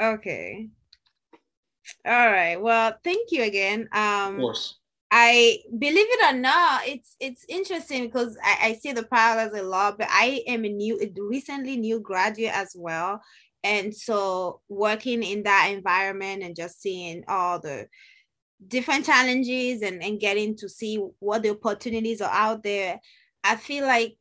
Okay. All right. Well, thank you again. Um, of course. I believe it or not, it's it's interesting because I, I see the parallels a lot, but I am a new, recently new graduate as well, and so working in that environment and just seeing all the different challenges and and getting to see what the opportunities are out there, I feel like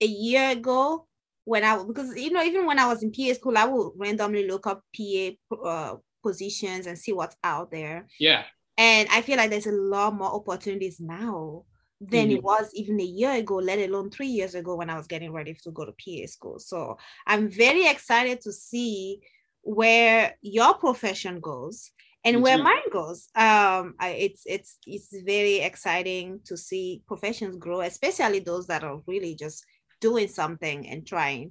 a year ago when I because you know even when I was in PA school, I would randomly look up PA uh, positions and see what's out there. Yeah. And I feel like there's a lot more opportunities now than mm-hmm. it was even a year ago, let alone three years ago when I was getting ready to go to PA school. So I'm very excited to see where your profession goes and where mine goes. Um, I, it's it's it's very exciting to see professions grow, especially those that are really just doing something and trying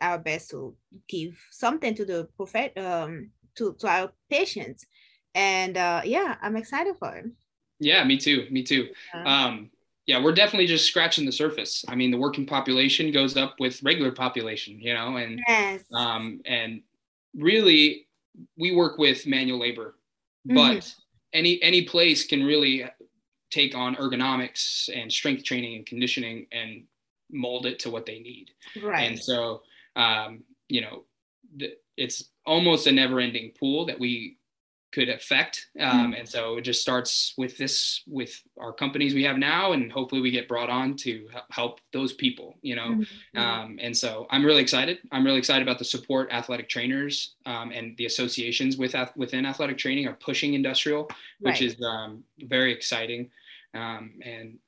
our best to give something to the prophet um to to our patients and uh, yeah, I'm excited for him. Yeah, me too. Me too. Yeah. Um, yeah, we're definitely just scratching the surface. I mean, the working population goes up with regular population, you know, and yes. um, and really, we work with manual labor, mm-hmm. but any any place can really take on ergonomics and strength training and conditioning and mold it to what they need. Right. And so, um, you know, th- it's almost a never-ending pool that we could affect. Um, mm-hmm. And so it just starts with this, with our companies we have now, and hopefully we get brought on to help those people, you know. Mm-hmm. Um, and so I'm really excited. I'm really excited about the support athletic trainers um, and the associations with within athletic training are pushing industrial, which right. is um, very exciting. Um, and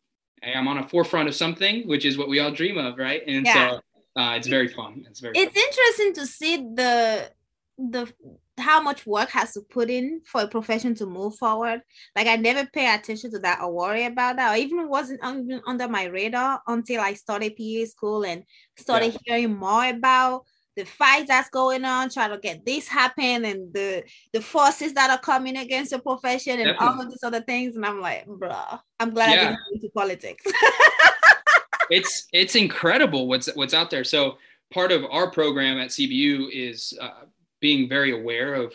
I'm on a forefront of something, which is what we all dream of, right? And yeah. so uh, it's very fun. It's very. It's fun. interesting to see the the how much work has to put in for a profession to move forward. Like I never pay attention to that or worry about that, or even wasn't even under my radar until I started PA school and started yeah. hearing more about the fights that's going on, trying to get this happen, and the the forces that are coming against the profession, and Definitely. all of these other things. And I'm like, bro, I'm glad yeah. I didn't go into politics. it's it's incredible what's what's out there. So part of our program at CBU is uh, being very aware of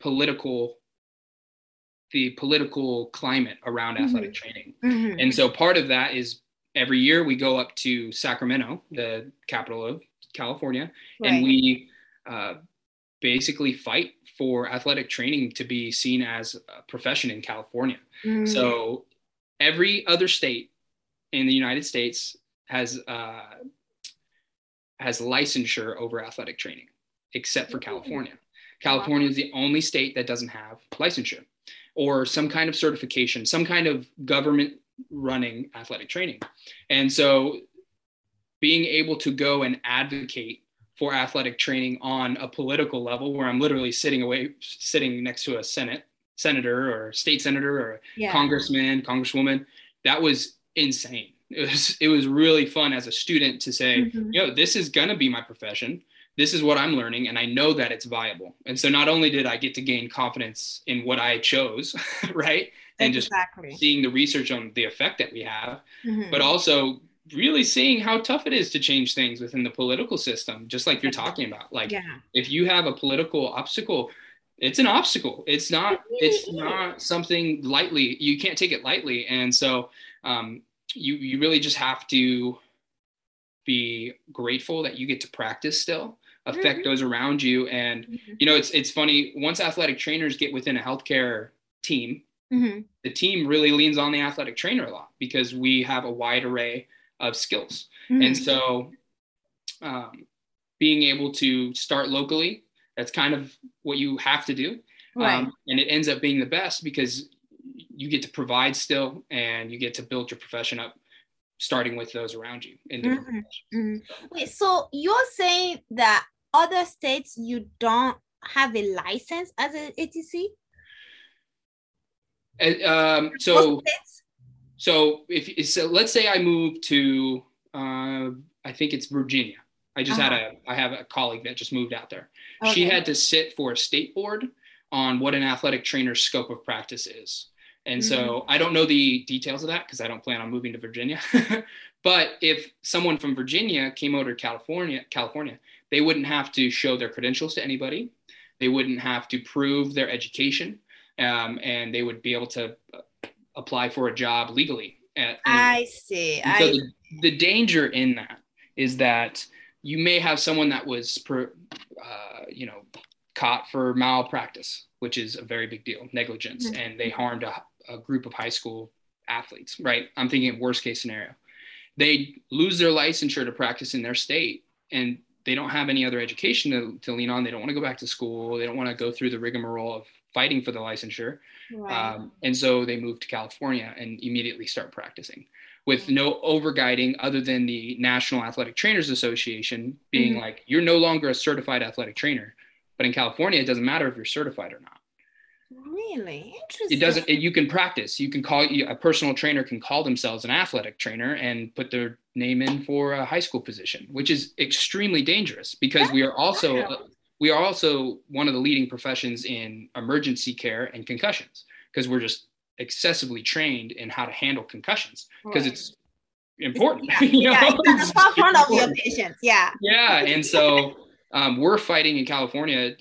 political the political climate around mm-hmm. athletic training. Mm-hmm. And so part of that is every year we go up to Sacramento, the capital of California, right. and we uh, basically fight for athletic training to be seen as a profession in California. Mm-hmm. So every other state in the United States has uh, has licensure over athletic training except for California. California is the only state that doesn't have licensure or some kind of certification, some kind of government running athletic training. And so being able to go and advocate for athletic training on a political level where I'm literally sitting away sitting next to a senate senator or state senator or yeah. congressman, congresswoman, that was insane. It was it was really fun as a student to say, mm-hmm. yo, this is gonna be my profession this is what I'm learning and I know that it's viable. And so not only did I get to gain confidence in what I chose, right? And exactly. just seeing the research on the effect that we have, mm-hmm. but also really seeing how tough it is to change things within the political system, just like you're talking about. Like yeah. if you have a political obstacle, it's an obstacle. It's not, it's not something lightly, you can't take it lightly. And so um, you, you really just have to be grateful that you get to practice still affect mm-hmm. those around you. And mm-hmm. you know, it's it's funny once athletic trainers get within a healthcare team, mm-hmm. the team really leans on the athletic trainer a lot because we have a wide array of skills. And mm-hmm. so, um, being able to start locally, that's kind of what you have to do. Right. Um, and it ends up being the best because you get to provide still and you get to build your profession up starting with those around you in different mm-hmm. Mm-hmm. Wait, so you're saying that other states you don't have a license as an ATC? Uh, um, so, so if so, let's say I move to, uh, I think it's Virginia. I just uh-huh. had a, I have a colleague that just moved out there. Okay. She had to sit for a state board on what an athletic trainer's scope of practice is. And mm-hmm. so I don't know the details of that because I don't plan on moving to Virginia. but if someone from Virginia came over to California, California, they wouldn't have to show their credentials to anybody. They wouldn't have to prove their education, um, and they would be able to apply for a job legally. At, I see. I... So the, the, danger in that is that you may have someone that was, per, uh, you know, caught for malpractice, which is a very big deal, negligence, mm-hmm. and they harmed a, a group of high school athletes. Right? I'm thinking of worst case scenario. They lose their licensure to practice in their state, and they don't have any other education to, to lean on. They don't want to go back to school. They don't want to go through the rigmarole of fighting for the licensure. Right. Um, and so they move to California and immediately start practicing with no overguiding other than the National Athletic Trainers Association being mm-hmm. like, you're no longer a certified athletic trainer. But in California, it doesn't matter if you're certified or not. Really interesting. It doesn't. It, you can practice. You can call a personal trainer can call themselves an athletic trainer and put their name in for a high school position, which is extremely dangerous because That's we are also we are also one of the leading professions in emergency care and concussions because we're just excessively trained in how to handle concussions because right. it's important. Yeah, you know? yeah, it's the of your patients. Yeah. Yeah, and so um, we're fighting in California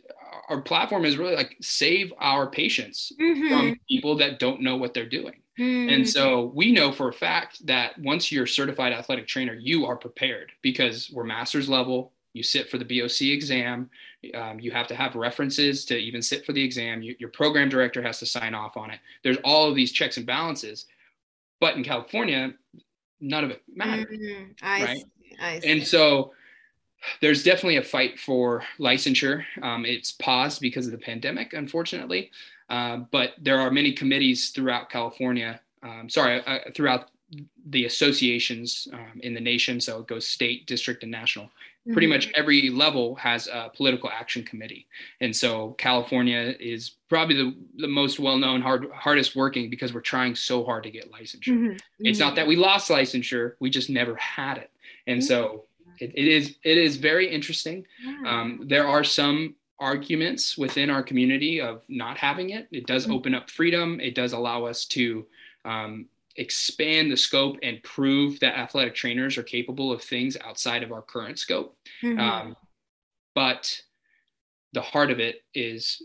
our platform is really like save our patients mm-hmm. from people that don't know what they're doing. Mm-hmm. And so we know for a fact that once you're a certified athletic trainer, you are prepared because we're master's level. You sit for the BOC exam. Um, you have to have references to even sit for the exam. You, your program director has to sign off on it. There's all of these checks and balances. But in California, none of it matters. Mm-hmm. I right? See. I see. And so there's definitely a fight for licensure. Um, it's paused because of the pandemic, unfortunately, uh, but there are many committees throughout California, um, sorry, uh, throughout the associations um, in the nation. So it goes state, district, and national. Mm-hmm. Pretty much every level has a political action committee. And so California is probably the, the most well known, hard, hardest working because we're trying so hard to get licensure. Mm-hmm. It's not that we lost licensure, we just never had it. And mm-hmm. so it, it is it is very interesting. Um, there are some arguments within our community of not having it. It does mm-hmm. open up freedom. It does allow us to um, expand the scope and prove that athletic trainers are capable of things outside of our current scope. Mm-hmm. Um, but the heart of it is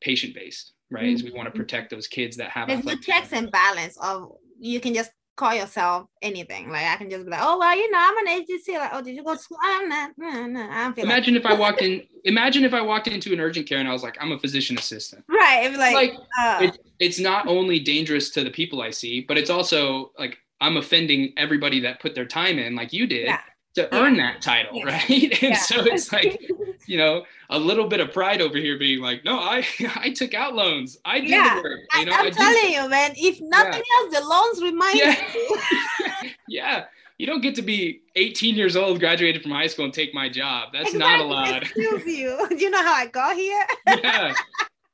patient based, right? Mm-hmm. Is we want to protect those kids that have. There's the checks and balance of you can just call yourself anything. Like I can just be like, oh well, you know, I'm an agency. Like, oh, did you go to school? I'm not. No, no, I don't feel. Imagine like- if I walked in. Imagine if I walked into an urgent care and I was like, I'm a physician assistant. Right. It'd be like, like uh, it's, it's not only dangerous to the people I see, but it's also like I'm offending everybody that put their time in, like you did. Yeah to earn that title, yeah. right? And yeah. so it's like, you know, a little bit of pride over here being like, no, I I took out loans. I did yeah. the work. You know, I, am telling you, man, if nothing else, the loans remind you. yeah. You don't get to be 18 years old, graduated from high school, and take my job. That's exactly. not allowed. Excuse you. Do you know how I got here? yeah.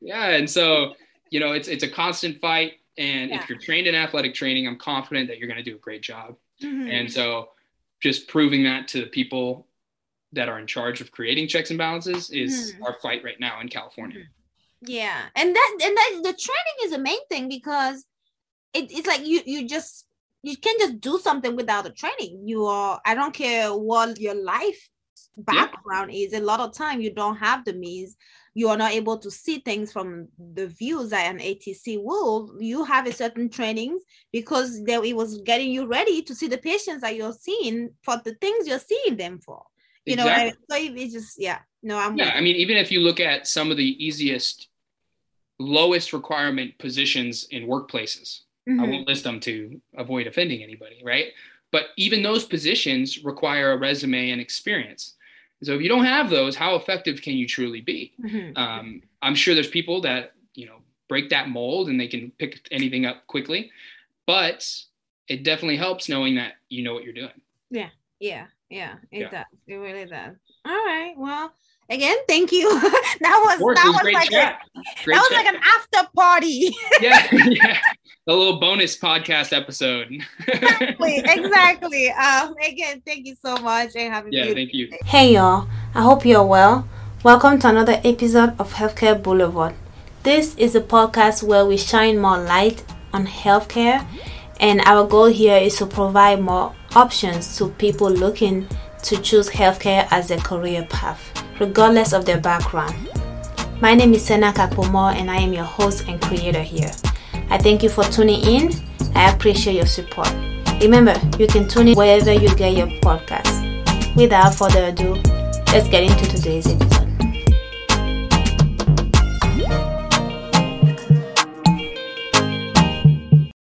Yeah. And so, you know, it's it's a constant fight. And if you're trained in athletic training, I'm confident that you're going to do a great job. Mm-hmm. And so just proving that to the people that are in charge of creating checks and balances is mm-hmm. our fight right now in California. Yeah, and that and that the training is the main thing because it, it's like you you just you can't just do something without the training. You are I don't care what your life background yeah. is. A lot of time you don't have the means you are not able to see things from the views that an ATC will, you have a certain trainings because there it was getting you ready to see the patients that you're seeing for the things you're seeing them for. You exactly. know, so it's just yeah. No, I'm yeah. I mean, even if you look at some of the easiest, lowest requirement positions in workplaces, mm-hmm. I won't list them to avoid offending anybody, right? But even those positions require a resume and experience. So if you don't have those, how effective can you truly be? Mm-hmm. Um, I'm sure there's people that you know break that mold and they can pick anything up quickly, but it definitely helps knowing that you know what you're doing. Yeah, yeah, yeah. It yeah. does. It really does. All right. Well, again, thank you. that was course, that was, was like a, that was like an after party. yeah, yeah a little bonus podcast episode. exactly, exactly. Um, again, thank you so much and have a yeah, thank you. Hey y'all, I hope you're well. Welcome to another episode of Healthcare Boulevard. This is a podcast where we shine more light on healthcare, and our goal here is to provide more options to people looking to choose healthcare as a career path, regardless of their background. My name is Sena Kakpomo and I am your host and creator here. I thank you for tuning in. I appreciate your support. Remember, you can tune in wherever you get your podcast. Without further ado, let's get into today's episode.